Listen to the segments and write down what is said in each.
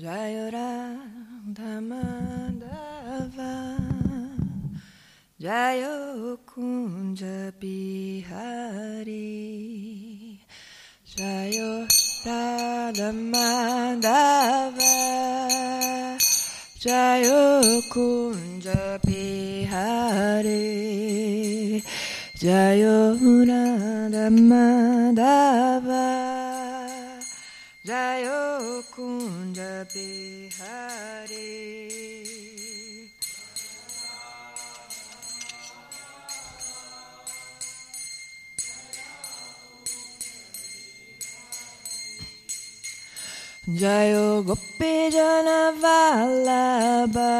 Jaya Madhava Jaya Kunja Bihari Jaya Radha Madhava Jaya Kunja Bihari Jaya Radha Kunj बिहारे Jayo Gopi Jana Vallabha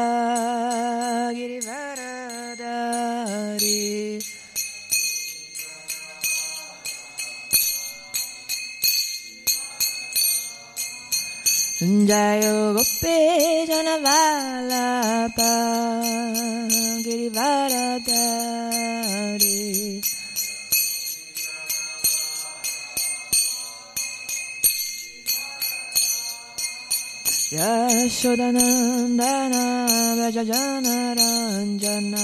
Sanjayo Gope Janavalapa Girivaradari Yashodanandana Vajajana Ranjana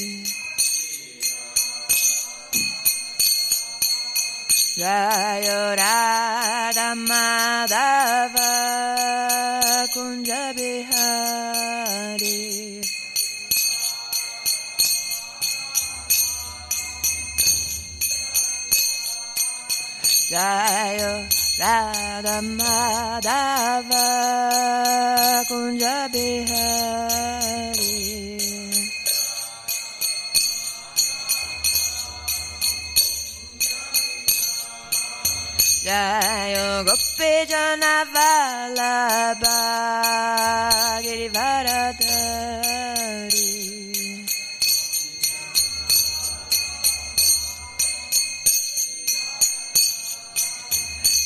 Jaya Radha Madhava Kunja Bihari. Jaya Radha Madhava Kunja Bihari Jaya Gopi Jana Vallabha Girivaradari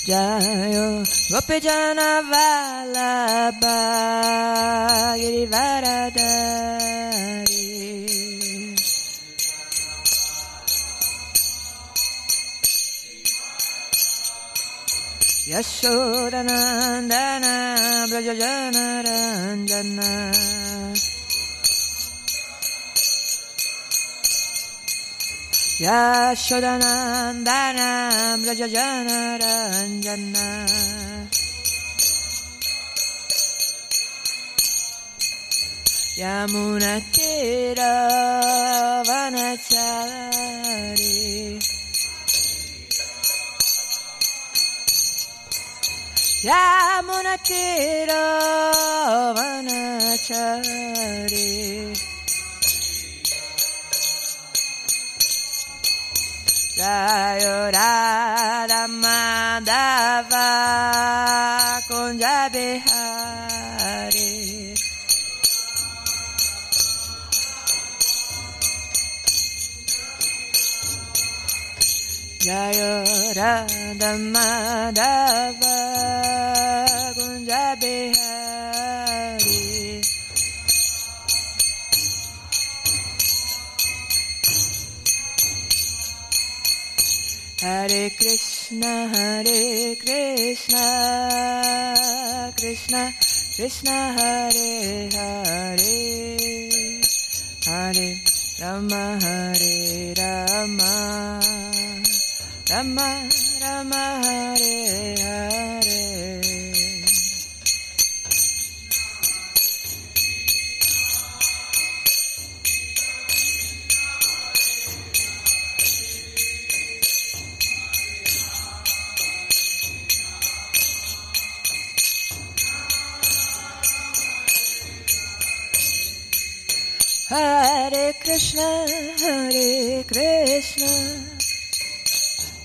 Jaya Gopi Jana Vallabha Girivaradari यशोरनन्दन व्रजनरञ्जन यशोरनन्दन व्रजनरञ्जन यमुनतीरवनचारी Yamunatira Vanachari Jayo eh. Radha Madhava Kunjabihari Jaya Radha Madhava Bihari Hare Krishna Hare Krishna Krishna Krishna Hare Hare Hare Rama Hare Rama Rama Rama Hare Hare. Hare Krishna, Hare Krishna,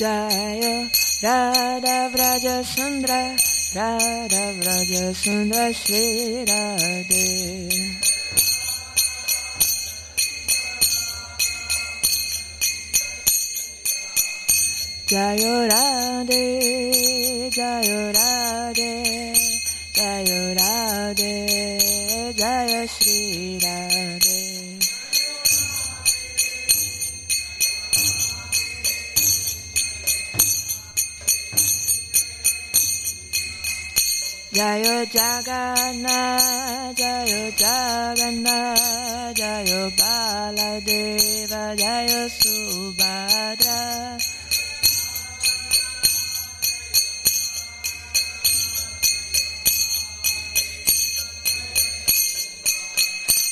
Jaya Radha Vraja Sundra Radha Vraja Sundra Shri Radhe. Jaya Radhe Jaya Radhe Jaya Radhe Jayo Jagannath, Jayo Jagannath, Jayo Baladeva, Jayo Subhadra.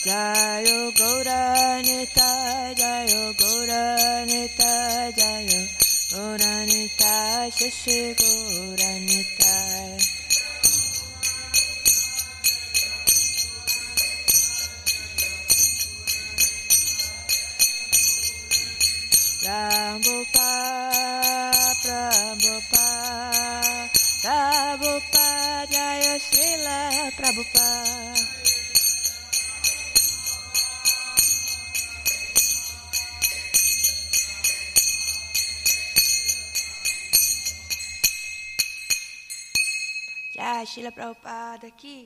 Jayo Gauranita, Jayo Gauranita, Jayo Gauranita, Shashi Gauranita. Srila Prabhupada chi?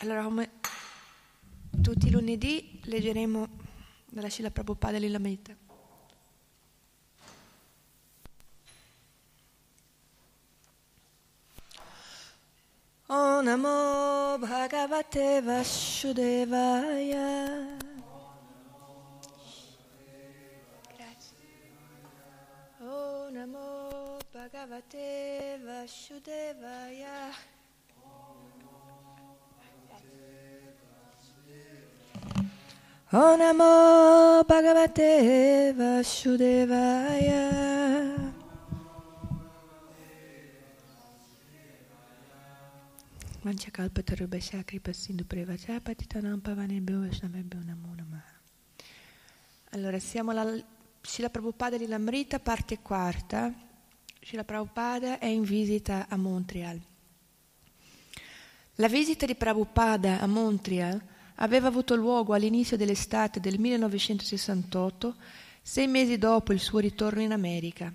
Allora, come tutti i lunedì leggeremo dalla Srila Prabhupada Lilamrita. Om Namo Bhagavate Vasudevaya. Grazie. Om Namo Bhagavate Vasudevaya. Om Namo Bhagavate Vasudevaya. Vanchakalpatarubhasya kripa sindhu prevacha patitanam pavanebhyo vaishnavebhyo namo namaha. Allora, siamo alla Srila Prabhupada di Lamrita, parte quarta. Srila Prabhupada è in visita a Montreal. La visita di Prabhupada a Montreal aveva avuto luogo all'inizio dell'estate del 1968, sei mesi dopo il suo ritorno in America.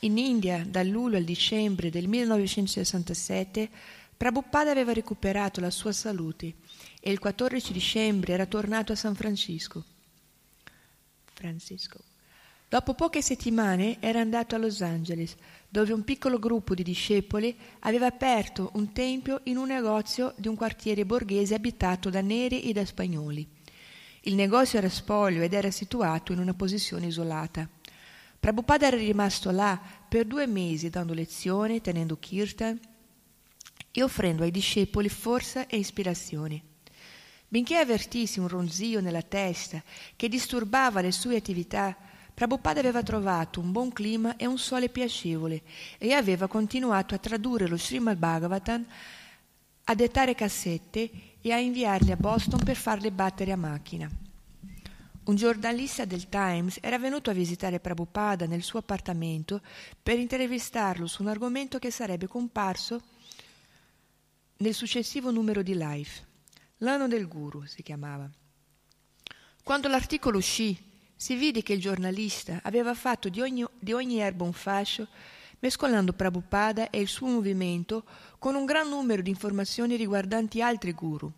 In India, dal luglio al dicembre del 1967, Prabhupada aveva recuperato la sua salute e il 14 dicembre era tornato a San Francisco. Francisco. Dopo poche settimane era andato a Los Angeles, dove un piccolo gruppo di discepoli aveva aperto un tempio in un negozio di un quartiere borghese abitato da neri e da spagnoli. Il negozio era spoglio ed era situato in una posizione isolata. Prabhupada era rimasto là per due mesi dando lezioni, tenendo kirtan e offrendo ai discepoli forza e ispirazione. Benché avvertissi un ronzio nella testa che disturbava le sue attività, Prabhupada aveva trovato un buon clima e un sole piacevole e aveva continuato a tradurre lo Srimad Bhagavatam, a dettare cassette e a inviarli a Boston per farle battere a macchina. Un giornalista del Times era venuto a visitare Prabhupada nel suo appartamento per intervistarlo su un argomento che sarebbe comparso nel successivo numero di Life. L'anno del guru si chiamava. Quando l'articolo uscì, si vide che il giornalista aveva fatto di ogni, di ogni erba un fascio, mescolando Prabhupada e il suo movimento con un gran numero di informazioni riguardanti altri guru.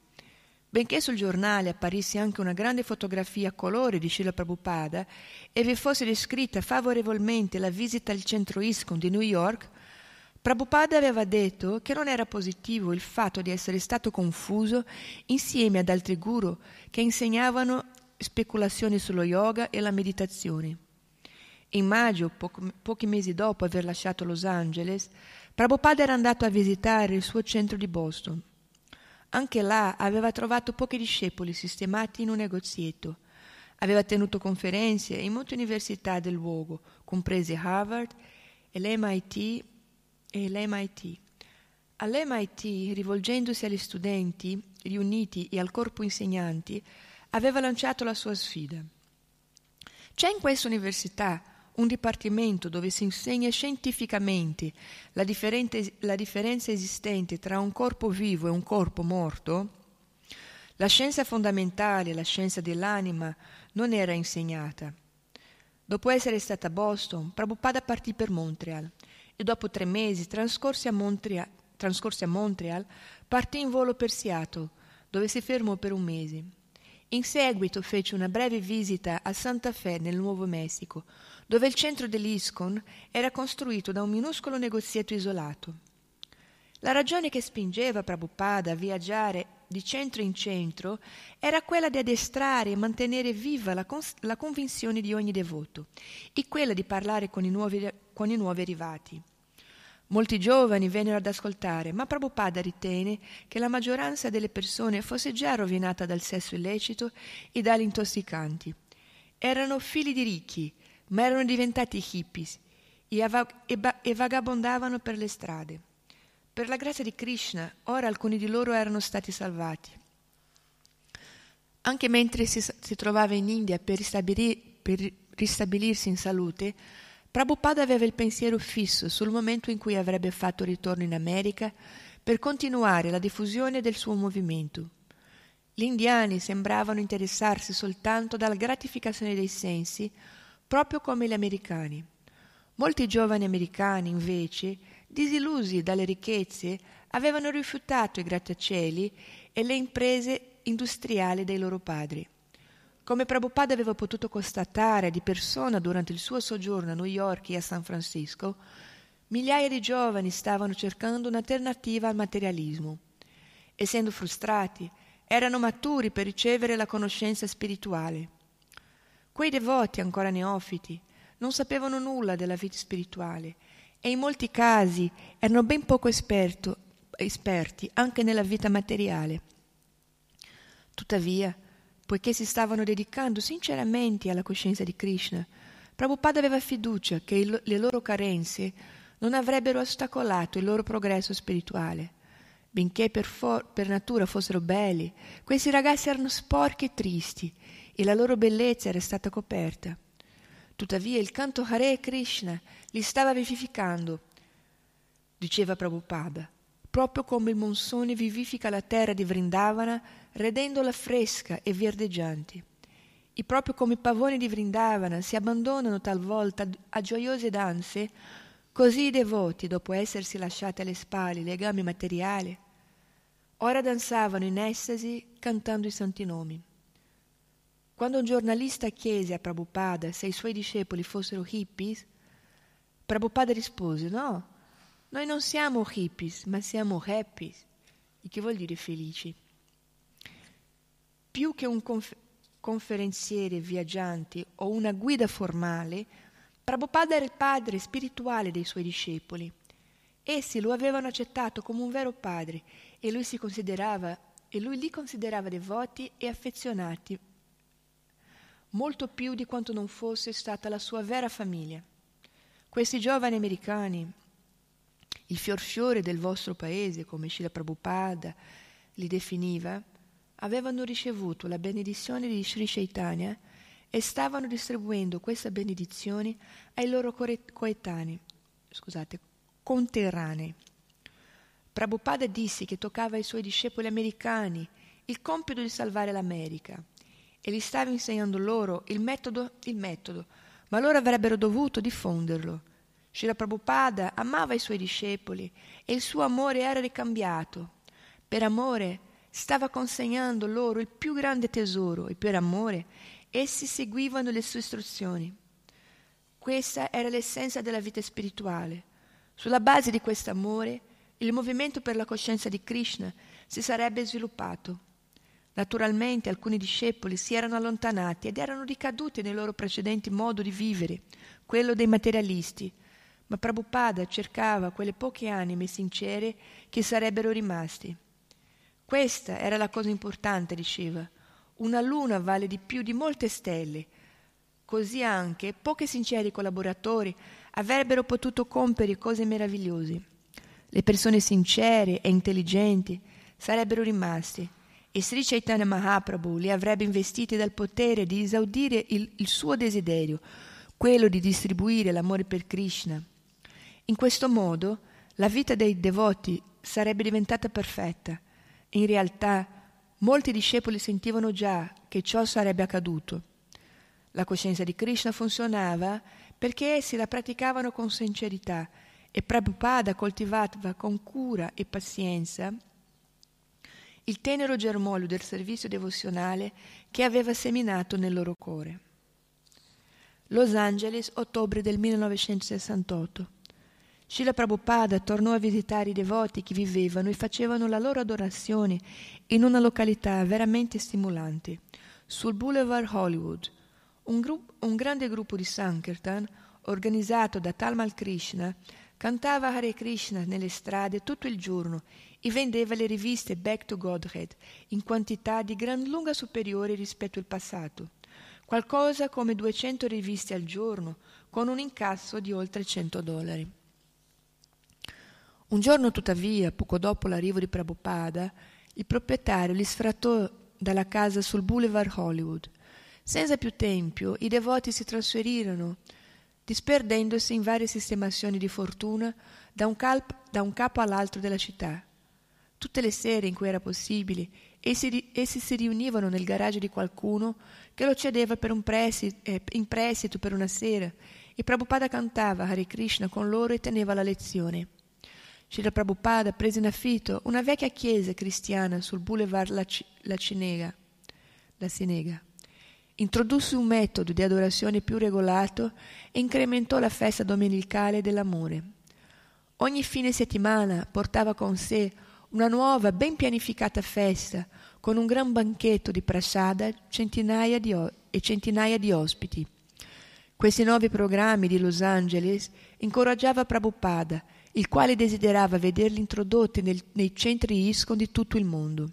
Benché sul giornale apparisse anche una grande fotografia a colore di Srila Prabhupada e vi fosse descritta favorevolmente la visita al centro ISKCON di New York, Prabhupada aveva detto che non era positivo il fatto di essere stato confuso insieme ad altri guru che insegnavano speculazioni sullo yoga e la meditazione. In maggio, poco, pochi mesi dopo aver lasciato Los Angeles, Prabhupada era andato a visitare il suo centro di Boston. Anche là aveva trovato pochi discepoli sistemati in un negozietto. Aveva tenuto conferenze in molte università del luogo, comprese Harvard e l'MIT. E l'MIT. All'MIT, rivolgendosi agli studenti riuniti e al corpo insegnanti, aveva lanciato la sua sfida. C'è in questa università un dipartimento dove si insegna scientificamente la, la, differenza esistente tra un corpo vivo e un corpo morto? La scienza fondamentale, la scienza dell'anima, non era insegnata. Dopo essere stata a Boston, Prabhupada partì per Montreal e dopo tre mesi trascorsi a, Montreal, trascorsi a Montreal partì in volo per Seattle, dove si fermò per un mese. In seguito fece una breve visita a Santa Fe nel Nuovo Messico, dove il centro dell'ISCON era costruito da un minuscolo negozietto isolato. La ragione che spingeva Prabhupada a viaggiare di centro in centro era quella di addestrare e mantenere viva la, cons- la convinzione di ogni devoto e quella di parlare con i nuovi, con i nuovi arrivati. Molti giovani vennero ad ascoltare, ma Prabhupada ritenne che la maggioranza delle persone fosse già rovinata dal sesso illecito e dagli intossicanti. Erano figli di ricchi, ma erano diventati hippies e, av- e, ba- e vagabondavano per le strade. Per la grazia di Krishna, ora alcuni di loro erano stati salvati. Anche mentre si, si trovava in India per, ristabilir- per ristabilirsi in salute, Prabhupada aveva il pensiero fisso sul momento in cui avrebbe fatto ritorno in America per continuare la diffusione del suo movimento. Gli indiani sembravano interessarsi soltanto dalla gratificazione dei sensi, proprio come gli americani. Molti giovani americani, invece, disillusi dalle ricchezze, avevano rifiutato i grattacieli e le imprese industriali dei loro padri. Come Prabhupada aveva potuto constatare di persona durante il suo soggiorno a New York e a San Francisco, migliaia di giovani stavano cercando un'alternativa al materialismo. Essendo frustrati, erano maturi per ricevere la conoscenza spirituale. Quei devoti ancora neofiti non sapevano nulla della vita spirituale e in molti casi erano ben poco esperto, esperti anche nella vita materiale. Tuttavia, poiché si stavano dedicando sinceramente alla coscienza di Krishna, Prabhupada aveva fiducia che il, le loro carenze non avrebbero ostacolato il loro progresso spirituale. Benché per, for- per natura fossero belli, questi ragazzi erano sporchi e tristi e la loro bellezza era stata coperta. Tuttavia il canto Hare Krishna li stava vivificando, diceva Prabhupada proprio come il monsone vivifica la terra di Vrindavana rendendola fresca e verdeggiante. E proprio come i pavoni di Vrindavana si abbandonano talvolta a gioiose danze, così i devoti, dopo essersi lasciati alle spalle i legami materiali, ora danzavano in estasi cantando i santi nomi. Quando un giornalista chiese a Prabhupada se i suoi discepoli fossero hippies, Prabhupada rispose no, noi non siamo hippies, ma siamo happy, il che vuol dire felici. Più che un conf- conferenziere viaggiante o una guida formale, Prabhupada era il padre spirituale dei suoi discepoli. Essi lo avevano accettato come un vero padre e lui, e lui li considerava devoti e affezionati, molto più di quanto non fosse stata la sua vera famiglia. Questi giovani americani il fiorfiore del vostro paese, come Srila Prabhupada li definiva, avevano ricevuto la benedizione di Sri Chaitanya e stavano distribuendo questa benedizione ai loro coetanei, scusate, conterranei. Prabhupada disse che toccava ai suoi discepoli americani il compito di salvare l'America e gli stava insegnando loro il metodo, il metodo, ma loro avrebbero dovuto diffonderlo. Srila Prabhupada amava i suoi discepoli e il suo amore era ricambiato. Per amore stava consegnando loro il più grande tesoro e per amore essi seguivano le sue istruzioni. Questa era l'essenza della vita spirituale. Sulla base di questo amore, il movimento per la coscienza di Krishna si sarebbe sviluppato. Naturalmente alcuni discepoli si erano allontanati ed erano ricaduti nel loro precedente modo di vivere, quello dei materialisti, ma Prabhupada cercava quelle poche anime sincere che sarebbero rimasti. Questa era la cosa importante, diceva. Una luna vale di più di molte stelle. Così anche pochi sinceri collaboratori avrebbero potuto compiere cose meravigliose. Le persone sincere e intelligenti sarebbero rimaste e Sri Chaitanya Mahaprabhu li avrebbe investiti dal potere di esaudire il, il suo desiderio, quello di distribuire l'amore per Krishna. In questo modo la vita dei devoti sarebbe diventata perfetta. In realtà molti discepoli sentivano già che ciò sarebbe accaduto. La coscienza di Krishna funzionava perché essi la praticavano con sincerità e Prabhupada coltivava con cura e pazienza il tenero germoglio del servizio devozionale che aveva seminato nel loro cuore. Los Angeles, ottobre del 1968. Srila Prabhupada tornò a visitare i devoti che vivevano e facevano la loro adorazione in una località veramente stimolante, sul Boulevard Hollywood. Un, gru- un grande gruppo di Sankirtan, organizzato da Talmal Krishna, cantava Hare Krishna nelle strade tutto il giorno e vendeva le riviste Back to Godhead in quantità di gran lunga superiori rispetto al passato, qualcosa come 200 riviste al giorno, con un incasso di oltre 100 dollari. Un giorno, tuttavia, poco dopo l'arrivo di Prabhupada, il proprietario li sfrattò dalla casa sul Boulevard Hollywood. Senza più tempo, i devoti si trasferirono, disperdendosi in varie sistemazioni di fortuna da un, calp- da un capo all'altro della città. Tutte le sere in cui era possibile, essi, essi si riunivano nel garage di qualcuno che lo cedeva prestito, eh, in prestito per una sera e Prabhupada cantava Hare Krishna con loro e teneva la lezione. Srila Prabhupada prese in affitto una vecchia chiesa cristiana sul boulevard La, C- La Cinega. Introdusse un metodo di adorazione più regolato e incrementò la festa domenicale dell'amore. Ogni fine settimana portava con sé una nuova, ben pianificata festa con un gran banchetto di prasada centinaia di o- e centinaia di ospiti. Questi nuovi programmi di Los Angeles incoraggiava Prabhupada il quale desiderava vederli introdotti nel, nei centri ISCON di tutto il mondo.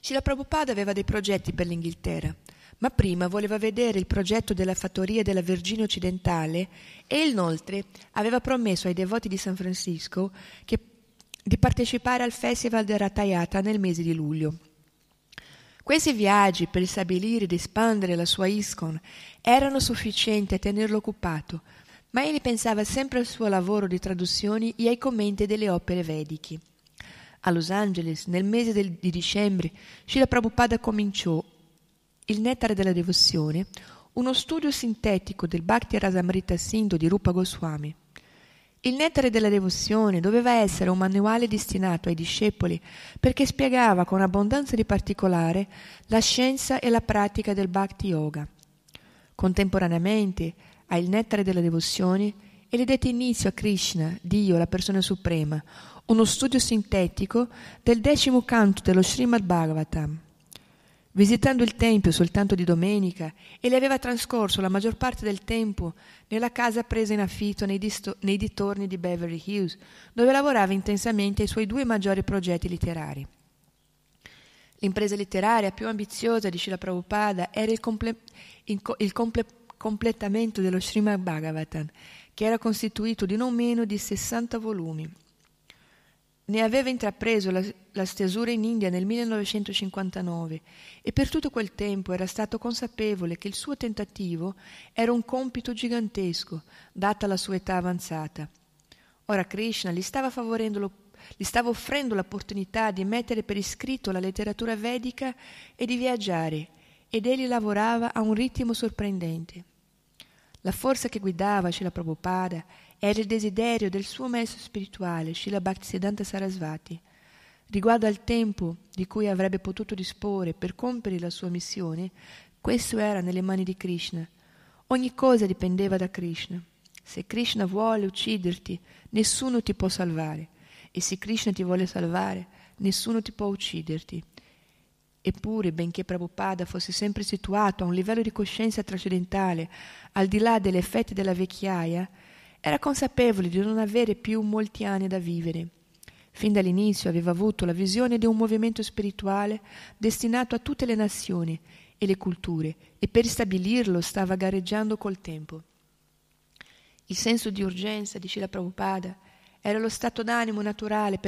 Srila Prabhupada aveva dei progetti per l'Inghilterra, ma prima voleva vedere il progetto della fattoria della Virginia occidentale e inoltre aveva promesso ai devoti di San Francisco che, di partecipare al Festival del Ratayata nel mese di luglio. Questi viaggi per stabilire ed espandere la sua ISCON erano sufficienti a tenerlo occupato, ma egli pensava sempre al suo lavoro di traduzioni e ai commenti delle opere vediche. A Los Angeles, nel mese del, di dicembre, Srila Prabhupada cominciò Il nettare della devozione, uno studio sintetico del Bhakti Rasamrita Sindhu di Rupa Goswami. Il nettare della devozione doveva essere un manuale destinato ai discepoli perché spiegava con abbondanza di particolare la scienza e la pratica del Bhakti Yoga. Contemporaneamente al nettare della devozione egli dette inizio a Krishna, Dio, la persona suprema, uno studio sintetico del decimo canto dello Srimad Bhagavatam. Visitando il tempio soltanto di domenica, egli aveva trascorso la maggior parte del tempo nella casa presa in affitto nei, disto- nei dintorni di Beverly Hills, dove lavorava intensamente ai suoi due maggiori progetti letterari. L'impresa letteraria più ambiziosa di Srila Prabhupada era il, comple- il, co- il comple- completamento dello Srimad Bhagavatam, che era costituito di non meno di 60 volumi. Ne aveva intrapreso la, la stesura in India nel 1959 e per tutto quel tempo era stato consapevole che il suo tentativo era un compito gigantesco, data la sua età avanzata. Ora Krishna gli stava, gli stava offrendo l'opportunità di mettere per iscritto la letteratura vedica e di viaggiare, ed egli lavorava a un ritmo sorprendente. La forza che guidava Srila Prabhupada era il desiderio del suo maestro spirituale, Srila Bhaktisiddhanta Sarasvati, riguardo al tempo di cui avrebbe potuto disporre per compiere la sua missione, questo era nelle mani di Krishna. Ogni cosa dipendeva da Krishna. Se Krishna vuole ucciderti, nessuno ti può salvare. E se Krishna ti vuole salvare, nessuno ti può ucciderti. Eppure, benché Prabhupada fosse sempre situato a un livello di coscienza trascendentale, al di là degli effetti della vecchiaia, era consapevole di non avere più molti anni da vivere. Fin dall'inizio aveva avuto la visione di un movimento spirituale destinato a tutte le nazioni e le culture e per stabilirlo stava gareggiando col tempo. Il senso di urgenza di Srila Prabhupada era lo stato d'animo naturale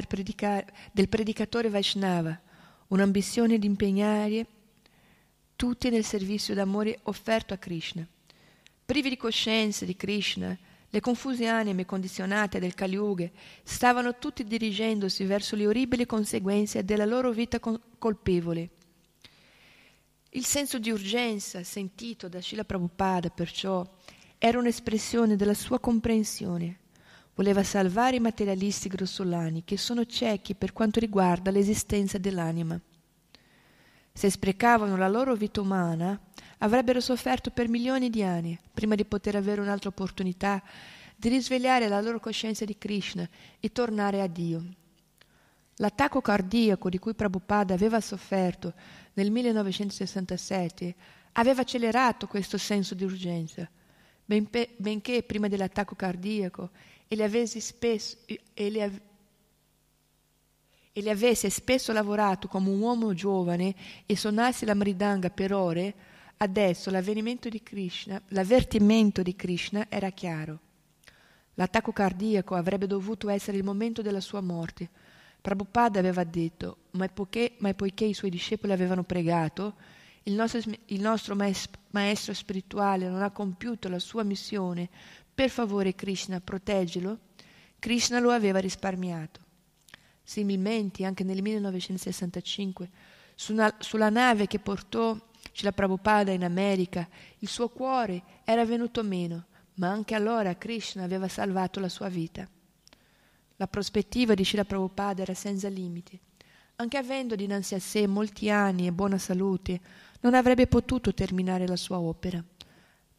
del predicatore Vaishnava, un'ambizione di impegnare tutti nel servizio d'amore offerto a Krishna. Privi di coscienza di Krishna, le confuse anime condizionate del Kali Yuga stavano tutti dirigendosi verso le orribili conseguenze della loro vita colpevole. Il senso di urgenza sentito da Srila Prabhupada, perciò, era un'espressione della sua comprensione. Voleva salvare i materialisti grossolani che sono ciechi per quanto riguarda l'esistenza dell'anima. Se sprecavano la loro vita umana, avrebbero sofferto per milioni di anni prima di poter avere un'altra opportunità di risvegliare la loro coscienza di Krishna e tornare a Dio. L'attacco cardiaco di cui Prabhupada aveva sofferto nel 1967 aveva accelerato questo senso di urgenza, benché prima dell'attacco cardiaco egli avesse spesso, egli e le avesse spesso lavorato come un uomo giovane e suonasse la mridanga per ore, adesso l'avvenimento di Krishna, l'avvertimento di Krishna era chiaro. L'attacco cardiaco avrebbe dovuto essere il momento della sua morte. Prabhupada aveva detto, ma poiché, ma poiché i suoi discepoli avevano pregato, il nostro, il nostro maestro spirituale non ha compiuto la sua missione, per favore Krishna, proteggilo, Krishna lo aveva risparmiato. Similmente, anche nel 1965, su una, sulla nave che portò Srila Prabhupada in America, il suo cuore era venuto meno, ma anche allora Krishna aveva salvato la sua vita. La prospettiva di Srila Prabhupada era senza limiti. Anche avendo dinanzi a sé molti anni e buona salute, non avrebbe potuto terminare la sua opera.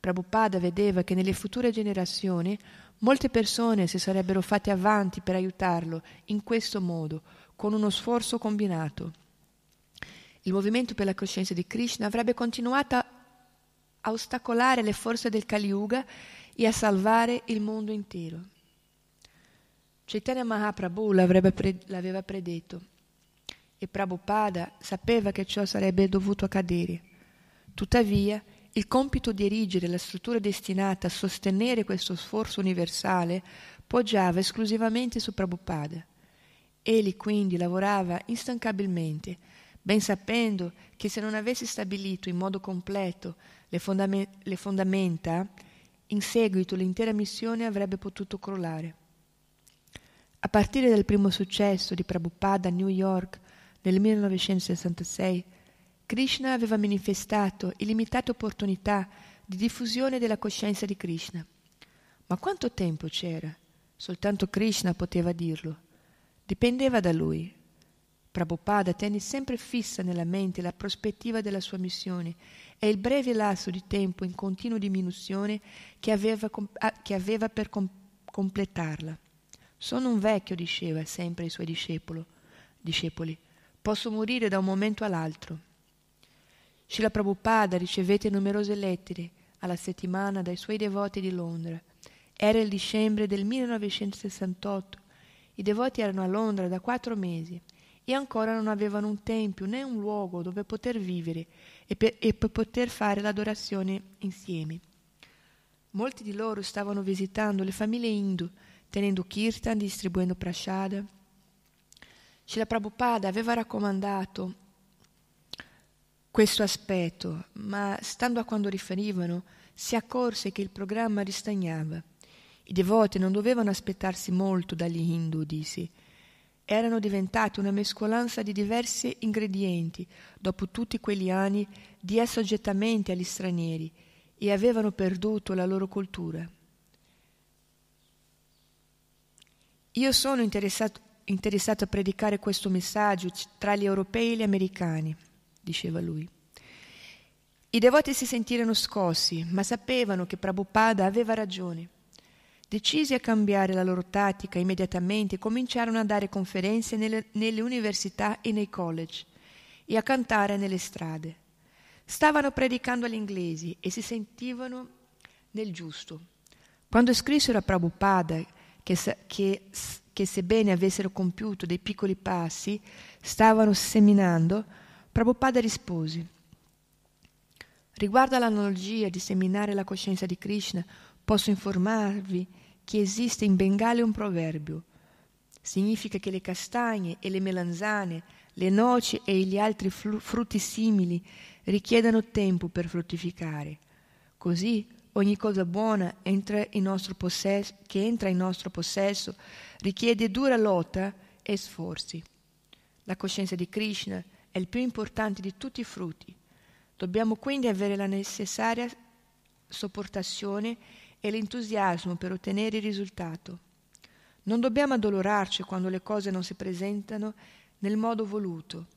Prabhupada vedeva che nelle future generazioni Molte persone si sarebbero fatte avanti per aiutarlo in questo modo, con uno sforzo combinato. Il movimento per la coscienza di Krishna avrebbe continuato a ostacolare le forze del Kali Yuga e a salvare il mondo intero. Chaitanya Mahaprabhu l'aveva predetto e Prabhupada sapeva che ciò sarebbe dovuto accadere. Tuttavia, il compito di erigere la struttura destinata a sostenere questo sforzo universale poggiava esclusivamente su Prabhupada. Egli quindi lavorava instancabilmente, ben sapendo che se non avesse stabilito in modo completo le, fondame- le fondamenta, in seguito l'intera missione avrebbe potuto crollare. A partire dal primo successo di Prabhupada a New York nel 1966, Krishna aveva manifestato illimitate opportunità di diffusione della coscienza di Krishna. Ma quanto tempo c'era? Soltanto Krishna poteva dirlo. Dipendeva da lui. Prabhupada tenne sempre fissa nella mente la prospettiva della sua missione e il breve lasso di tempo in continua diminuzione che aveva, che aveva per com- completarla. Sono un vecchio, diceva sempre ai suoi discepoli. Posso morire da un momento all'altro. Srila Prabhupada ricevette numerose lettere alla settimana dai suoi devoti di Londra. Era il dicembre del 1968. I devoti erano a Londra da quattro mesi e ancora non avevano un tempio né un luogo dove poter vivere e per, e per poter fare l'adorazione insieme. Molti di loro stavano visitando le famiglie hindu, tenendo kirtan, distribuendo prashada Srila Prabhupada aveva raccomandato questo aspetto, ma stando a quando riferivano, si accorse che il programma ristagnava. I devoti non dovevano aspettarsi molto dagli hindu, disse. Erano diventati una mescolanza di diversi ingredienti dopo tutti quegli anni di assoggettamento agli stranieri e avevano perduto la loro cultura. Io sono interessato, interessato a predicare questo messaggio tra gli europei e gli americani, diceva lui. I devoti si sentirono scossi, ma sapevano che Prabhupada aveva ragione. Decisi a cambiare la loro tattica immediatamente cominciarono a dare conferenze nelle, nelle università e nei college e a cantare nelle strade. Stavano predicando agli inglesi e si sentivano nel giusto. Quando scrissero a Prabhupada che, che, che sebbene avessero compiuto dei piccoli passi, stavano seminando, Prabhupada rispose, riguardo all'analogia di seminare la coscienza di Krishna, posso informarvi che esiste in Bengale un proverbio. Significa che le castagne e le melanzane, le noci e gli altri frutti simili richiedono tempo per fruttificare. Così ogni cosa buona entra possesso, che entra in nostro possesso richiede dura lotta e sforzi. La coscienza di Krishna è il più importante di tutti i frutti. Dobbiamo quindi avere la necessaria sopportazione e l'entusiasmo per ottenere il risultato. Non dobbiamo addolorarci quando le cose non si presentano nel modo voluto.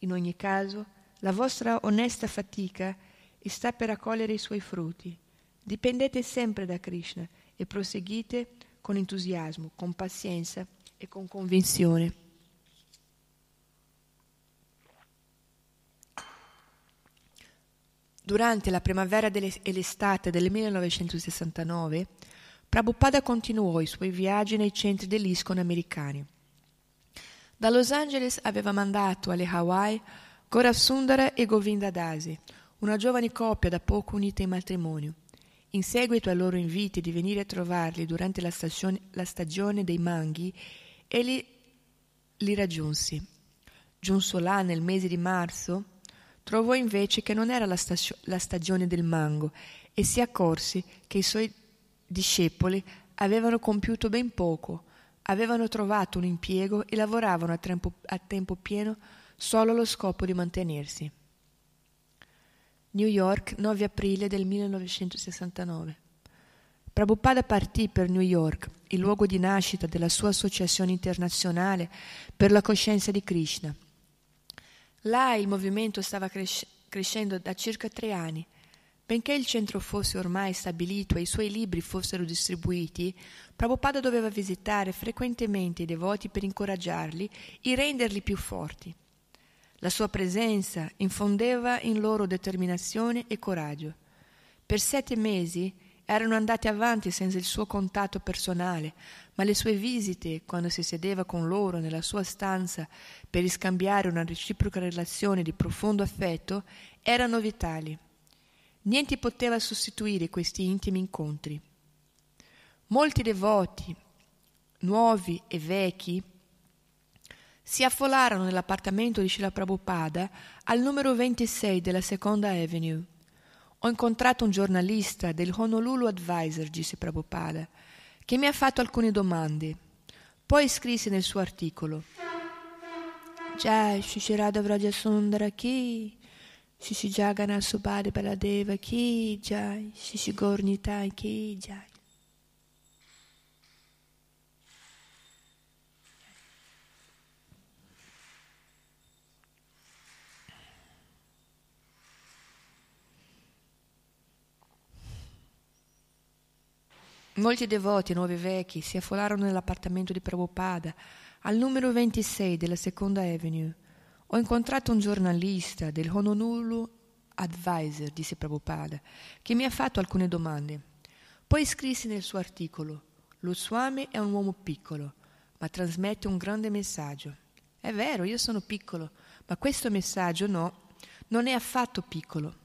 In ogni caso, la vostra onesta fatica sta per raccogliere i suoi frutti. Dipendete sempre da Krishna e proseguite con entusiasmo, con pazienza e con convinzione. Durante la primavera e l'estate del 1969, Prabhupada continuò i suoi viaggi nei centri dell'ISCON americani. Da Los Angeles aveva mandato alle Hawaii Gaurav Sundara e Govinda Dasi, una giovane coppia da poco unita in matrimonio. In seguito ai loro inviti di venire a trovarli durante la stagione, la stagione dei manghi, egli li raggiunse. Giunso là nel mese di marzo, trovò invece che non era la, stagio- la stagione del mango e si accorse che i suoi discepoli avevano compiuto ben poco, avevano trovato un impiego e lavoravano a tempo, a tempo pieno solo allo scopo di mantenersi. New York, 9 aprile del 1969. Prabhupada partì per New York, il luogo di nascita della sua associazione internazionale per la coscienza di Krishna. Là il movimento stava cres- crescendo da circa tre anni. Benché il centro fosse ormai stabilito e i suoi libri fossero distribuiti, Prabhupada doveva visitare frequentemente i devoti per incoraggiarli e renderli più forti. La sua presenza infondeva in loro determinazione e coraggio. Per sette mesi erano andati avanti senza il suo contatto personale, ma le sue visite, quando si sedeva con loro nella sua stanza per riscambiare una reciproca relazione di profondo affetto, erano vitali. Niente poteva sostituire questi intimi incontri. Molti devoti, nuovi e vecchi, si affollarono nell'appartamento di Srila Prabhupada al numero 26 della Seconda Avenue. Ho incontrato un giornalista del Honolulu Advisor, disse Prabhupada, che mi ha fatto alcune domande. Poi scrisse nel suo articolo. Jai Shishirada Vrajasundara Ki Shishi Jagana Subhadi Baladeva Ki Jai Shishi Gornitai Ki Jai Molti devoti, nuovi e vecchi, si affollarono nell'appartamento di Prabhupada, al numero 26 della Seconda Avenue. Ho incontrato un giornalista del Honolulu Advisor, disse Prabhupada, che mi ha fatto alcune domande. Poi scrissi nel suo articolo, lo Swami è un uomo piccolo, ma trasmette un grande messaggio. È vero, io sono piccolo, ma questo messaggio no, non è affatto piccolo.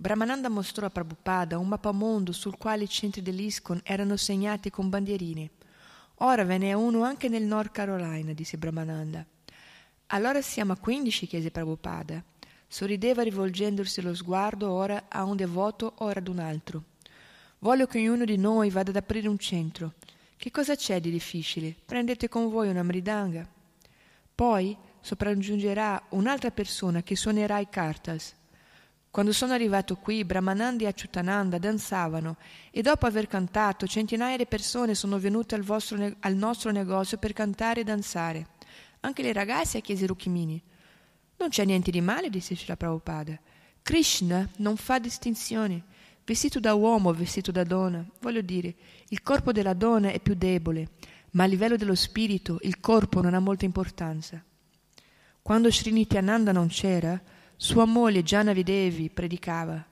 Brahmananda mostrò a Prabhupada un mappamondo sul quale i centri dell'ISKCON erano segnati con bandierine. Ora ve ne è uno anche nel North Carolina, disse Brahmananda. Allora siamo a quindici, chiese Prabhupada. Sorrideva rivolgendosi lo sguardo ora a un devoto, ora ad un altro. Voglio che ognuno di noi vada ad aprire un centro. Che cosa c'è di difficile? Prendete con voi una mridanga. Poi sopraggiungerà un'altra persona che suonerà i kartals. Quando sono arrivato qui, Brahmananda e Achyutananda danzavano e dopo aver cantato centinaia di persone sono venute al, ne- al nostro negozio per cantare e danzare. Anche le ragazze chiese Rukmini. Non c'è niente di male, disse Srila Prabhupada. Krishna non fa distinzioni. Vestito da uomo o vestito da donna. Voglio dire, il corpo della donna è più debole, ma a livello dello spirito il corpo non ha molta importanza. Quando Srinityananda non c'era, sua moglie Janavi Devi predicava.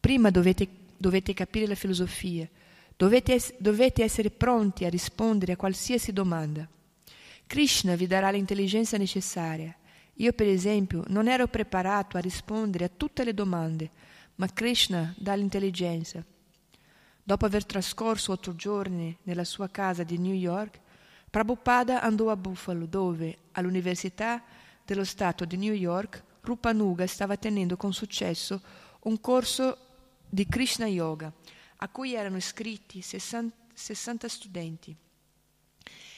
Prima dovete, dovete capire la filosofia, dovete, dovete essere pronti a rispondere a qualsiasi domanda. Krishna vi darà l'intelligenza necessaria. Io, per esempio, non ero preparato a rispondere a tutte le domande, ma Krishna dà l'intelligenza. Dopo aver trascorso otto giorni nella sua casa di New York, Prabhupada andò a Buffalo, dove, all'Università dello Stato di New York, Rupanuga stava tenendo con successo un corso di Krishna Yoga, a cui erano iscritti 60, 60 studenti.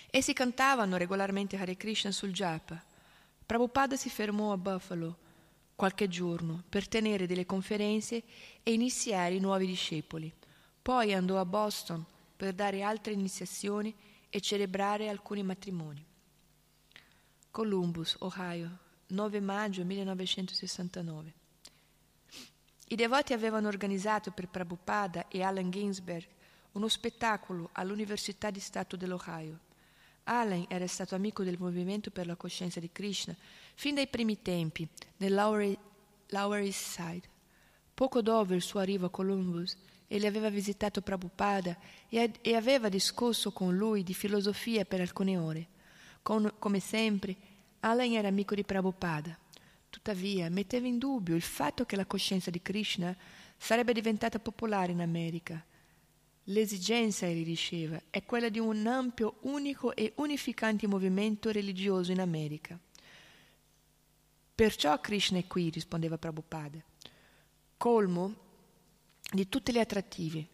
Essi cantavano regolarmente Hare Krishna sul japa. Prabhupada si fermò a Buffalo qualche giorno per tenere delle conferenze e iniziare i nuovi discepoli. Poi andò a Boston per dare altre iniziazioni e celebrare alcuni matrimoni. Columbus, Ohio, 9 maggio 1969. I devoti avevano organizzato per Prabhupada e Allen Ginsberg uno spettacolo all'Università di Stato dell'Ohio. Allen era stato amico del movimento per la coscienza di Krishna fin dai primi tempi nel Lower, Lower East Side. Poco dopo il suo arrivo a Columbus, egli aveva visitato Prabhupada e, e aveva discorso con lui di filosofia per alcune ore. Con, come sempre, Alan era amico di Prabhupada. Tuttavia, metteva in dubbio il fatto che la coscienza di Krishna sarebbe diventata popolare in America. L'esigenza, egli diceva, è quella di un ampio, unico e unificante movimento religioso in America. Perciò Krishna è qui, rispondeva Prabhupada, colmo di tutte le attrattive.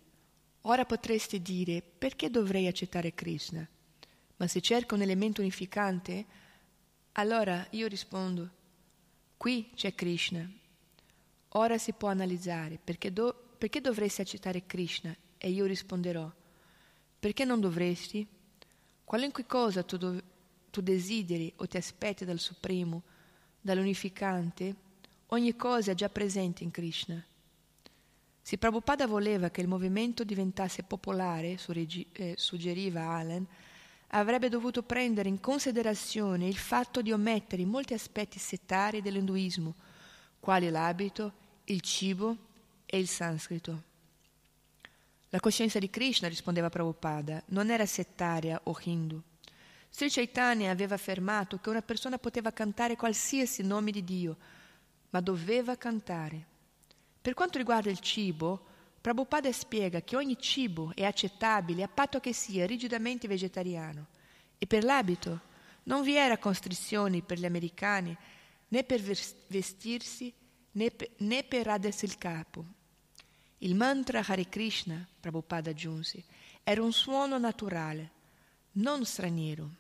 Ora potreste dire perché dovrei accettare Krishna? Ma se cerca un elemento unificante, allora io rispondo, qui c'è Krishna. Ora si può analizzare perché, do, perché dovresti accettare Krishna e io risponderò, perché non dovresti? Qualunque cosa tu, dov- tu desideri o ti aspetti dal Supremo, dall'Unificante, ogni cosa è già presente in Krishna. Se Prabhupada voleva che il movimento diventasse popolare, eh, suggeriva Allen, avrebbe dovuto prendere in considerazione il fatto di omettere molti aspetti settari dell'induismo, quali l'abito, il cibo e il sanscrito. La coscienza di Krishna, rispondeva Prabhupada, non era settaria o hindu. Sri Chaitanya aveva affermato che una persona poteva cantare qualsiasi nome di Dio, ma doveva cantare. Per quanto riguarda il cibo, Prabhupada spiega che ogni cibo è accettabile a patto che sia rigidamente vegetariano. E per l'abito non vi era costrizione per gli americani né per vestirsi né per, né per radersi il capo. Il mantra Hare Krishna, Prabhupada aggiunse, era un suono naturale, non straniero.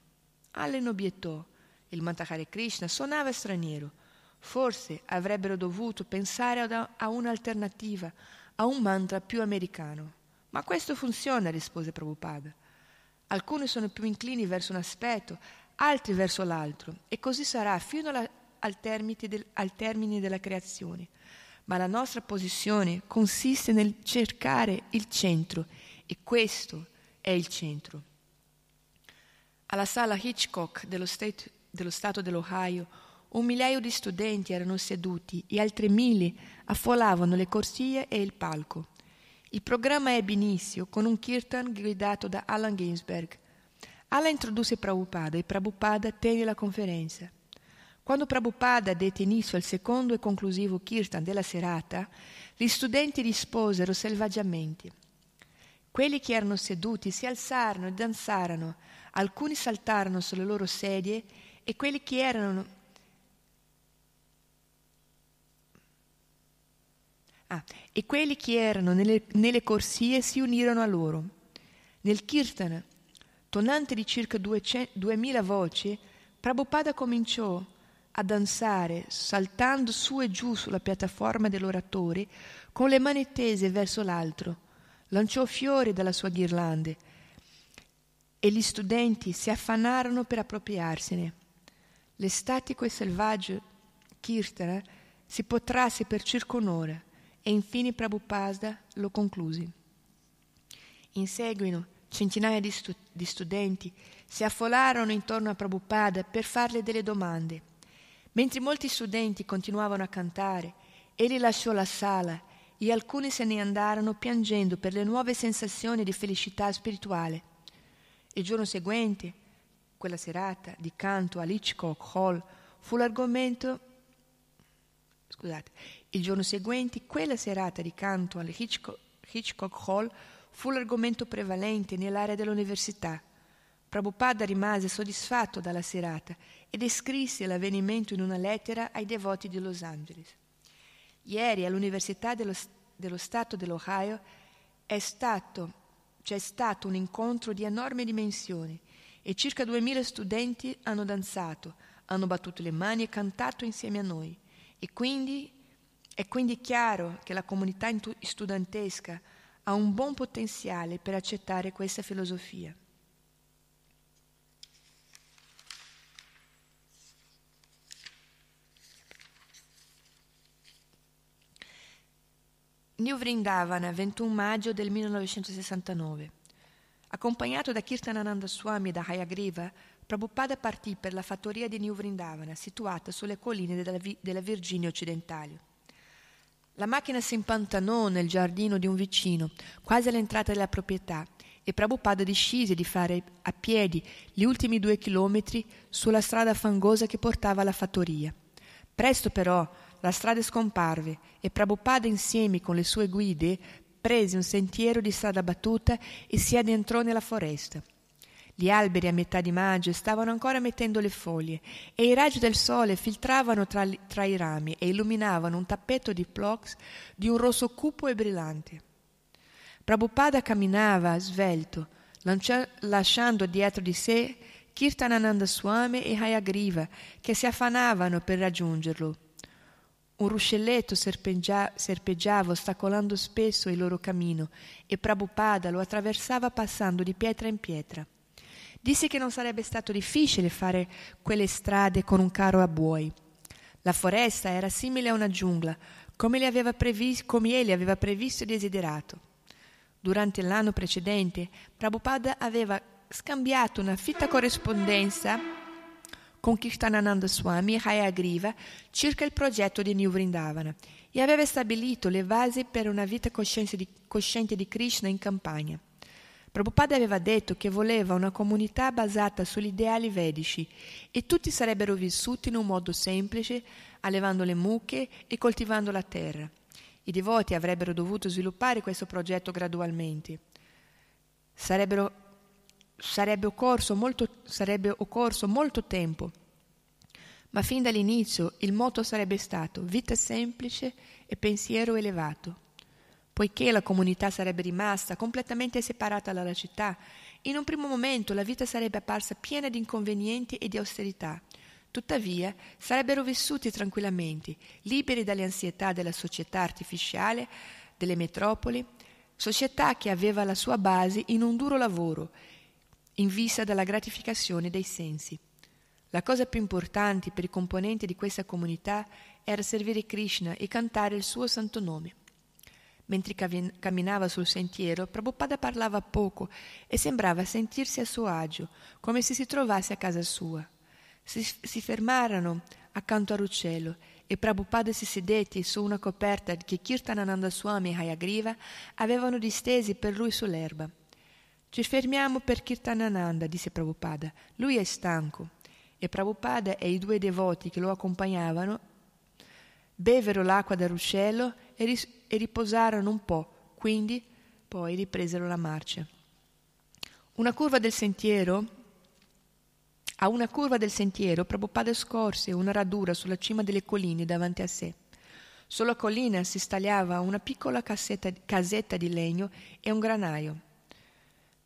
Allen obiettò, il mantra Hare Krishna suonava straniero. Forse avrebbero dovuto pensare a un'alternativa a un mantra più americano. Ma questo funziona, rispose Prabhupada. Alcuni sono più inclini verso un aspetto, altri verso l'altro, e così sarà fino alla, al, del, al termine della creazione. Ma la nostra posizione consiste nel cercare il centro, e questo è il centro. Alla sala Hitchcock dello, state, dello Stato dell'Ohio un migliaio di studenti erano seduti e altri mille affollavano le corsie e il palco. Il programma ebbe inizio con un kirtan guidato da Alan Ginsberg. Alan introdusse Prabhupada e Prabhupada tenne la conferenza. Quando Prabhupada dette inizio al secondo e conclusivo kirtan della serata, gli studenti risposero selvaggiamente. Quelli che erano seduti si alzarono e danzarono, alcuni saltarono sulle loro sedie e quelli che erano Ah, e quelli che erano nelle, nelle, corsie si unirono a loro. Nel Kirtana, tonante di circa 200, 2000 voci, Prabhupada cominciò a danzare, saltando su e giù sulla piattaforma dell'oratore, con le mani tese verso l'altro. Lanciò fiori dalla sua ghirlanda e gli studenti si affannarono per appropriarsene. L'estatico e selvaggio Kirtana si potrasse per circa un'ora e infine Prabhupada lo concluse. In seguito centinaia di, stu- di studenti si affollarono intorno a Prabhupada per farle delle domande. Mentre molti studenti continuavano a cantare, egli lasciò la sala e alcuni se ne andarono piangendo per le nuove sensazioni di felicità spirituale. Il giorno seguente, quella serata di canto all'Hitchcock Hall, fu l'argomento Scusate, il giorno seguente, quella serata di canto al Hitchcock, Hitchcock Hall fu l'argomento prevalente nell'area dell'università. Prabhupada rimase soddisfatto dalla serata e descrisse l'avvenimento in una lettera ai devoti di Los Angeles. Ieri all'Università dello, dello Stato dell'Ohio è stato, c'è stato un incontro di enormi dimensioni e circa 2000 studenti hanno danzato, hanno battuto le mani e cantato insieme a noi. E quindi è quindi chiaro che la comunità studentesca ha un buon potenziale per accettare questa filosofia. New Vrindavana, 21 maggio del 1969. Accompagnato da Kirtanananda Swami e da Hayagriva, Prabhupada partì per la fattoria di New Vrindavana, situata sulle colline della, della Virginia occidentale. La macchina si impantanò nel giardino di un vicino, quasi all'entrata della proprietà, e Prabhupada decise di fare a piedi gli ultimi due chilometri sulla strada fangosa che portava alla fattoria. Presto però la strada scomparve e Prabhupada insieme con le sue guide prese un sentiero di strada battuta e si addentrò nella foresta. Gli alberi a metà di maggio stavano ancora mettendo le foglie e i raggi del sole filtravano tra, tra i rami e illuminavano un tappeto di plox di un rosso cupo e brillante. Prabhupada camminava svelto, lancia, lasciando dietro di sé Kirtanananda Swami e Hayagriva che si affannavano per raggiungerlo. Un ruscelletto serpeggia, serpeggiava ostacolando spesso il loro cammino e Prabhupada lo attraversava passando di pietra in pietra. Disse che non sarebbe stato difficile fare quelle strade con un carro a buoi. La foresta era simile a una giungla, come, previsto, come egli aveva previsto e desiderato. Durante l'anno precedente, Prabhupada aveva scambiato una fitta corrispondenza con Kirtanananda Swami e Hayagriva circa il progetto di New Vrindavana e aveva stabilito le basi per una vita cosciente di, cosciente di Krishna in campagna. Prabhupada aveva detto che voleva una comunità basata sugli ideali vedici e tutti sarebbero vissuti in un modo semplice, allevando le mucche e coltivando la terra. I devoti avrebbero dovuto sviluppare questo progetto gradualmente. Sarebbero, sarebbe, occorso molto, sarebbe occorso molto tempo, ma fin dall'inizio il motto sarebbe stato vita semplice e pensiero elevato. Poiché la comunità sarebbe rimasta completamente separata dalla città, in un primo momento la vita sarebbe apparsa piena di inconvenienti e di austerità. Tuttavia, sarebbero vissuti tranquillamente, liberi dalle ansietà della società artificiale, delle metropoli, società che aveva la sua base in un duro lavoro, in vista della gratificazione dei sensi. La cosa più importante per i componenti di questa comunità era servire Krishna e cantare il suo santo nome. Mentre camminava sul sentiero, Prabhupada parlava poco e sembrava sentirsi a suo agio, come se si trovasse a casa sua. Si, si fermarono accanto a Rucello e Prabhupada si sedette su una coperta che Kirtanananda Swami e Hayagriva avevano distesi per lui sull'erba. Ci fermiamo per Kirtanananda, disse Prabhupada. Lui è stanco. E Prabhupada e i due devoti che lo accompagnavano bevero l'acqua dal ruscello e, ris- e riposarono un po', quindi poi ripresero la marcia. Una curva del sentiero a una curva del sentiero, Prabhupada scorse una radura sulla cima delle colline davanti a sé. Sulla collina si stagliava una piccola cassetta, casetta di legno e un granaio.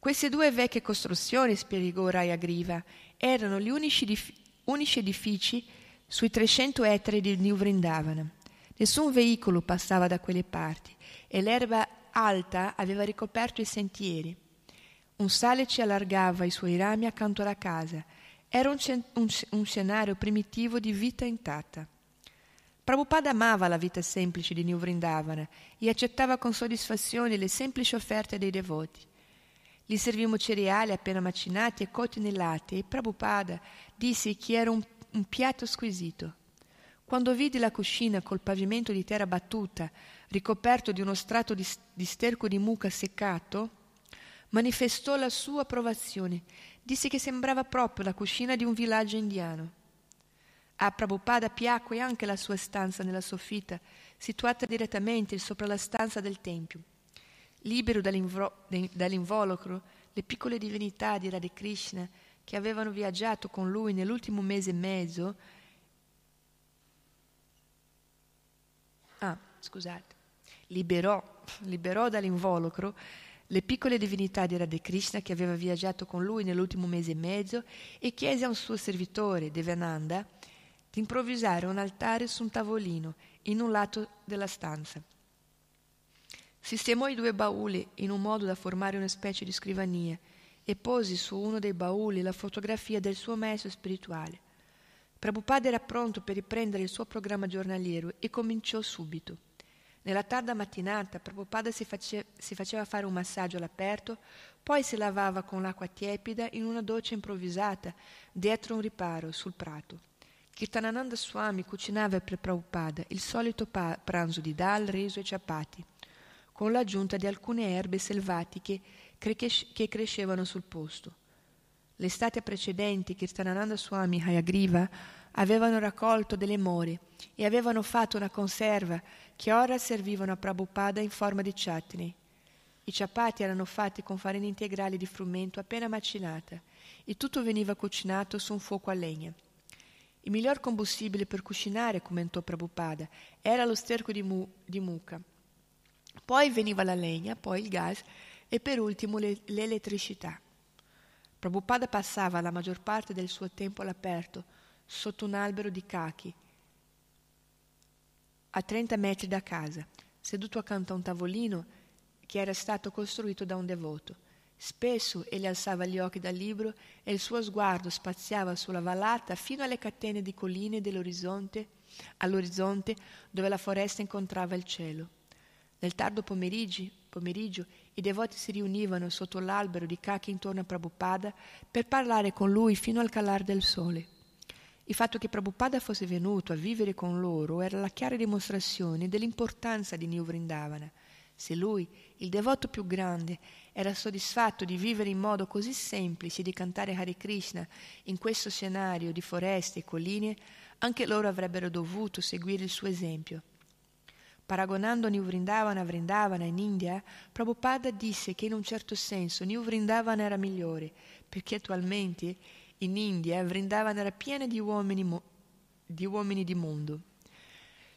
Queste due vecchie costruzioni, spiegò Raya Griva, erano gli unici, dif- unici edifici sui 300 ettari di New Vrindavana. Nessun veicolo passava da quelle parti e l'erba alta aveva ricoperto i sentieri. Un salice allargava i suoi rami accanto alla casa era un, un, un scenario primitivo di vita intatta. Prabhupada amava la vita semplice di New Vrindavana e accettava con soddisfazione le semplici offerte dei devoti. Gli servivamo cereali appena macinati e cotti nel latte e Prabhupada disse che era un, un piatto squisito. Quando vidi la cucina col pavimento di terra battuta, ricoperto di uno strato di, di sterco di mucca seccato, manifestò la sua approvazione disse che sembrava proprio la cucina di un villaggio indiano. A Prabhupada piacque anche la sua stanza nella soffitta, situata direttamente sopra la stanza del tempio. Libero dall'involucro, le piccole divinità di Radhe Krishna che avevano viaggiato con lui nell'ultimo mese e mezzo. Ah, scusate. Liberò, liberò dall'involucro le piccole divinità di Radhe Krishna che aveva viaggiato con lui nell'ultimo mese e mezzo e chiese a un suo servitore, Devananda, di improvvisare un altare su un tavolino in un lato della stanza. Sistemò i due bauli in un modo da formare una specie di scrivania e pose su uno dei bauli la fotografia del suo maestro spirituale. Prabhupada era pronto per riprendere il suo programma giornaliero e cominciò subito. Nella tarda mattinata Prabhupada si, face, si faceva fare un massaggio all'aperto, poi si lavava con l'acqua tiepida in una doccia improvvisata dietro un riparo sul prato. Kirtanananda Swami cucinava per Prabhupada il solito pa- pranzo di dal, riso e ciapati, con l'aggiunta di alcune erbe selvatiche che crescevano sul posto. L'estate precedente Kirtanananda Swami Hayagriva avevano raccolto delle more e avevano fatto una conserva che ora servivano a Prabhupada in forma di chutney. I ciapati erano fatti con farina integrale di frumento appena macinata e tutto veniva cucinato su un fuoco a legna. Il miglior combustibile per cucinare, commentò Prabhupada, era lo sterco di, mu- di mucca. Poi veniva la legna, poi il gas e per ultimo le- l'elettricità. Prabhupada passava la maggior parte del suo tempo all'aperto, sotto un albero di cachi, a 30 metri da casa, seduto accanto a un tavolino che era stato costruito da un devoto. Spesso egli alzava gli occhi dal libro e il suo sguardo spaziava sulla vallata fino alle catene di colline dell'orizzonte, all'orizzonte dove la foresta incontrava il cielo. Nel tardo pomeriggio, pomeriggio i devoti si riunivano sotto l'albero di cachi intorno a Prabhupada per parlare con lui fino al calar del sole. Il fatto che Prabhupada fosse venuto a vivere con loro era la chiara dimostrazione dell'importanza di New Vrindavana. Se lui, il devoto più grande, era soddisfatto di vivere in modo così semplice di cantare Hare Krishna in questo scenario di foreste e colline, anche loro avrebbero dovuto seguire il suo esempio. Paragonando New Vrindavana a Vrindavana in India, Prabhupada disse che in un certo senso New Vrindavana era migliore, perché attualmente in India Vrindavan era piena di uomini, di uomini di mondo.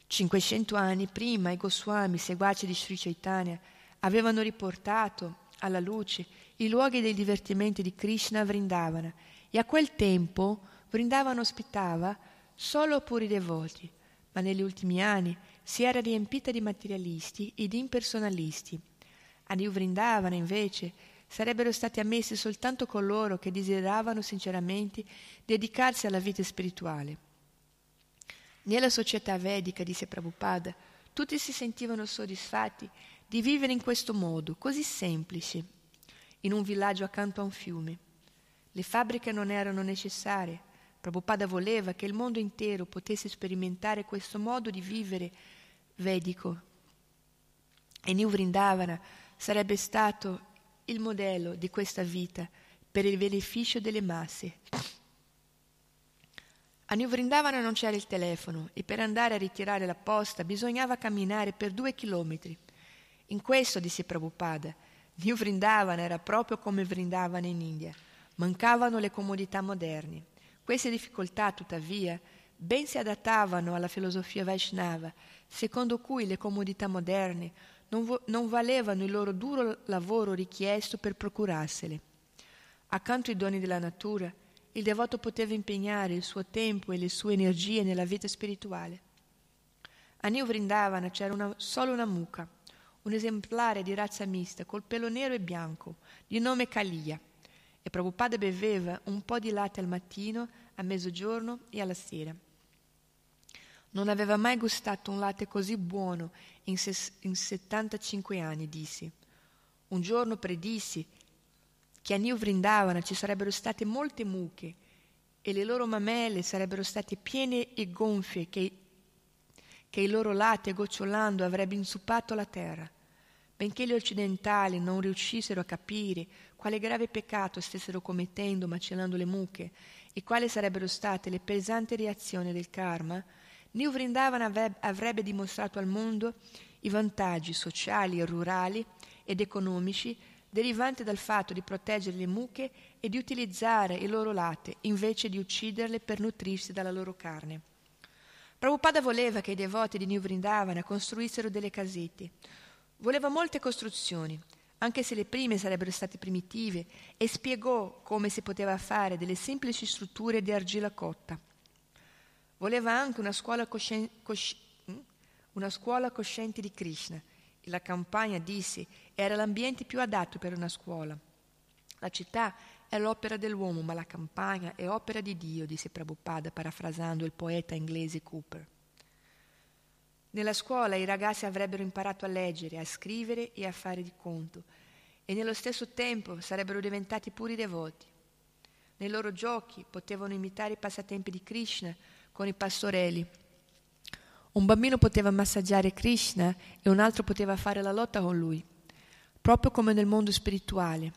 500 anni prima i Goswami, seguaci di Sri Chaitanya, avevano riportato alla luce i luoghi dei divertimenti di Krishna a Vrindavana e a quel tempo Vrindavana ospitava solo puri devoti, ma negli ultimi anni si era riempita di materialisti e di impersonalisti. A New Vrindavana invece sarebbero stati ammessi soltanto coloro che desideravano sinceramente dedicarsi alla vita spirituale. Nella società vedica, disse Prabhupada, tutti si sentivano soddisfatti di vivere in questo modo, così semplice, in un villaggio accanto a un fiume. Le fabbriche non erano necessarie. Prabhupada voleva che il mondo intero potesse sperimentare questo modo di vivere vedico. E New Vrindavana sarebbe stato il modello di questa vita per il beneficio delle masse. A New Vrindavana non c'era il telefono e per andare a ritirare la posta bisognava camminare per due chilometri. In questo, disse Prabhupada, New Vrindavana era proprio come Vrindavana in India. Mancavano le comodità moderne. Queste difficoltà, tuttavia, ben si adattavano alla filosofia Vaishnava, secondo cui le comodità moderne non, vo- non valevano il loro duro lavoro richiesto per procurarsele. Accanto ai doni della natura, il devoto poteva impegnare il suo tempo e le sue energie nella vita spirituale. A New Vrindavana c'era una, solo una mucca, un esemplare di razza mista col pelo nero e bianco, di nome Kalia, e Prabhupada beveva un po' di latte al mattino, a mezzogiorno e alla sera. Non aveva mai gustato un latte così buono in, ses- in 75 anni, dissi. Un giorno predissi che a New Vrindavana ci sarebbero state molte mucche e le loro mamelle sarebbero state piene e gonfie che, che il loro latte gocciolando avrebbe insuppato la terra. Benché gli occidentali non riuscissero a capire quale grave peccato stessero commettendo macellando le mucche e quali sarebbero state le pesanti reazioni del karma, New Vrindavan avrebbe dimostrato al mondo i vantaggi sociali, rurali ed economici derivanti dal fatto di proteggere le mucche e di utilizzare il loro latte invece di ucciderle per nutrirsi dalla loro carne. Prabhupada voleva che i devoti di New Vrindavana costruissero delle casette. Voleva molte costruzioni, anche se le prime sarebbero state primitive, e spiegò come si poteva fare delle semplici strutture di argilla cotta. Voleva anche una scuola, coscien- cosci- hm? una scuola cosciente di Krishna. La campagna, disse, era l'ambiente più adatto per una scuola. La città è l'opera dell'uomo, ma la campagna è opera di Dio, disse Prabhupada, parafrasando il poeta inglese Cooper. Nella scuola i ragazzi avrebbero imparato a leggere, a scrivere e a fare di conto, e nello stesso tempo sarebbero diventati puri devoti. Nei loro giochi potevano imitare i passatempi di Krishna con i pastorelli. Un bambino poteva massaggiare Krishna e un altro poteva fare la lotta con lui, proprio come nel mondo spirituale.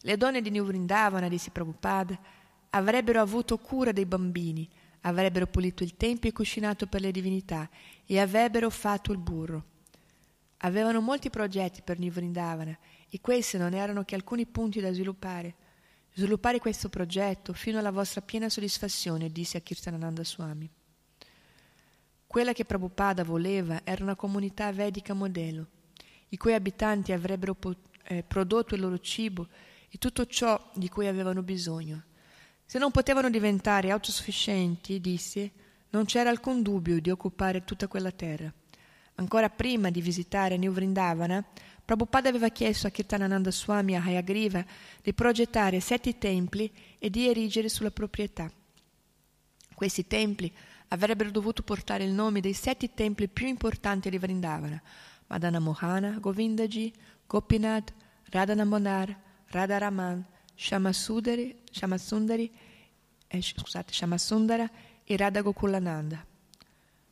Le donne di New Vrindavana, disse Prabhupada, avrebbero avuto cura dei bambini, avrebbero pulito il tempio e cucinato per le divinità e avrebbero fatto il burro. Avevano molti progetti per New Vrindavana e questi non erano che alcuni punti da sviluppare. Sviluppare questo progetto fino alla vostra piena soddisfazione, disse a Kirtanananda Swami. Quella che Prabhupada voleva era una comunità vedica modello, i cui abitanti avrebbero eh, prodotto il loro cibo e tutto ciò di cui avevano bisogno. Se non potevano diventare autosufficienti, disse, non c'era alcun dubbio di occupare tutta quella terra. Ancora prima di visitare New Vrindavana, Prabhupada aveva chiesto a Kirtanananda Swami a Hayagriva di progettare sette templi e di erigere sulla proprietà. Questi templi avrebbero dovuto portare il nome dei sette templi più importanti di Vrindavana, Madana Mohana, Govindaji, Gopinath, Radhanamonar, Radharaman, Shamasundari, Shamasundari eh, scusate, Shamasundara e Radha Gokulananda.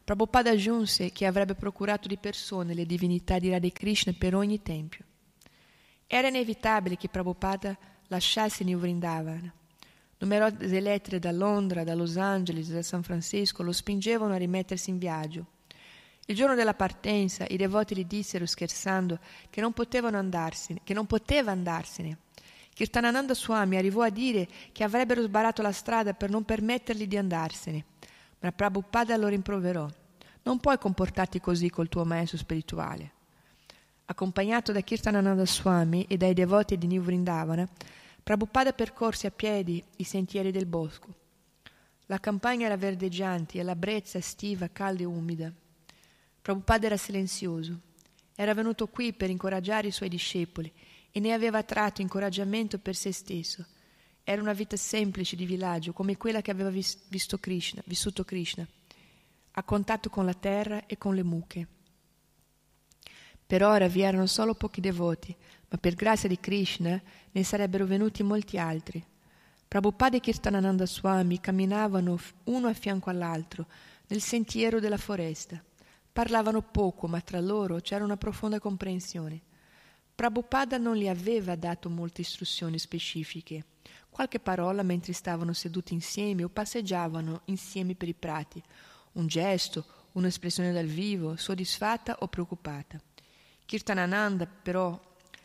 Prabhupada aggiunse che avrebbe procurato di persone le divinità di Radha Krishna per ogni tempio. Era inevitabile che Prabhupada lasciasse New Vrindavana. Numerose lettere da Londra, da Los Angeles, da San Francisco lo spingevano a rimettersi in viaggio. Il giorno della partenza i devoti gli dissero scherzando che non potevano andarsene, che non poteva andarsene. Kirtanananda Swami arrivò a dire che avrebbero sbarato la strada per non permettergli di andarsene. Ma Prabhupada lo rimproverò. Non puoi comportarti così col tuo maestro spirituale. Accompagnato da Kirtanananda Swami e dai devoti di New Vrindavana, Prabhupada percorse a piedi i sentieri del bosco. La campagna era verdeggiante e la brezza estiva, calda e umida. Prabhupada era silenzioso. Era venuto qui per incoraggiare i suoi discepoli e ne aveva tratto incoraggiamento per se stesso. Era una vita semplice di villaggio, come quella che aveva visto Krishna, vissuto Krishna, a contatto con la terra e con le mucche. Per ora vi erano solo pochi devoti, ma per grazia di Krishna ne sarebbero venuti molti altri. Prabhupada e Kirtanananda Swami camminavano uno a fianco all'altro nel sentiero della foresta. Parlavano poco, ma tra loro c'era una profonda comprensione. Prabhupada non gli aveva dato molte istruzioni specifiche, qualche parola mentre stavano seduti insieme o passeggiavano insieme per i prati, un gesto, un'espressione dal vivo, soddisfatta o preoccupata. Kirtanananda però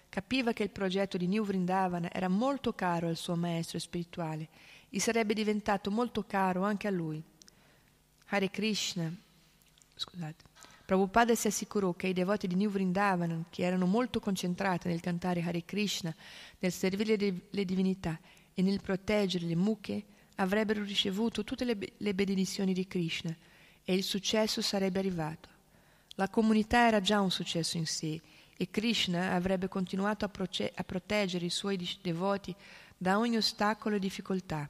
Capiva che il progetto di New Vrindavana era molto caro al suo maestro spirituale e sarebbe diventato molto caro anche a lui. Hare Krishna, scusate, Prabhupada si assicurò che i devoti di New Vrindavan, che erano molto concentrati nel cantare Hare Krishna, nel servire le divinità e nel proteggere le mucche, avrebbero ricevuto tutte le, le benedizioni di Krishna e il successo sarebbe arrivato. La comunità era già un successo in sé e Krishna avrebbe continuato a, proce- a proteggere i suoi devoti da ogni ostacolo e difficoltà.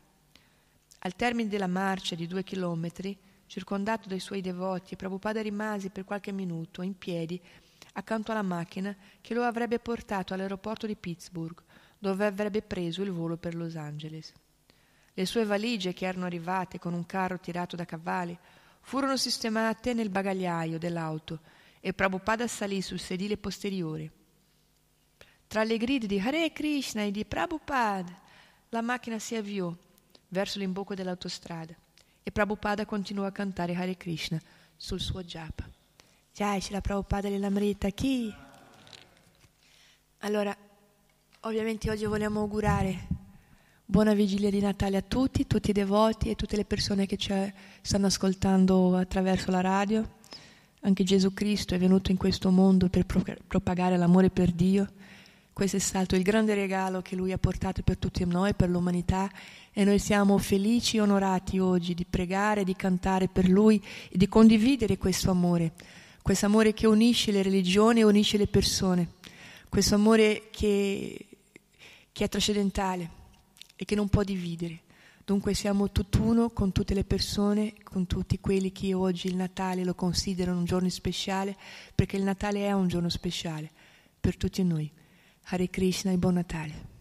Al termine della marcia di due chilometri, circondato dai suoi devoti, Prabhupada rimase per qualche minuto in piedi accanto alla macchina che lo avrebbe portato all'aeroporto di Pittsburgh, dove avrebbe preso il volo per Los Angeles. Le sue valigie, che erano arrivate con un carro tirato da cavalli, furono sistemate nel bagagliaio dell'auto e Prabhupada salì sul sedile posteriore. Tra le grida di Hare Krishna e di Prabhupada, la macchina si avviò verso l'imbocco dell'autostrada e Prabhupada continuò a cantare Hare Krishna sul suo japa. Jai Shila Prabhupada Lilamrita chi? Allora, ovviamente oggi vogliamo augurare buona vigilia di Natale a tutti, tutti i devoti e tutte le persone che ci stanno ascoltando attraverso la radio. Anche Gesù Cristo è venuto in questo mondo per propagare l'amore per Dio questo è stato il grande regalo che Lui ha portato per tutti noi, per l'umanità e noi siamo felici e onorati oggi di pregare, di cantare per Lui e di condividere questo amore, questo amore che unisce le religioni e unisce le persone, questo amore che, che è trascendentale e che non può dividere. Dunque siamo tutt'uno con tutte le persone, con tutti quelli che oggi il Natale lo considerano un giorno speciale, perché il Natale è un giorno speciale per tutti noi. Hare Krishna e buon Natale.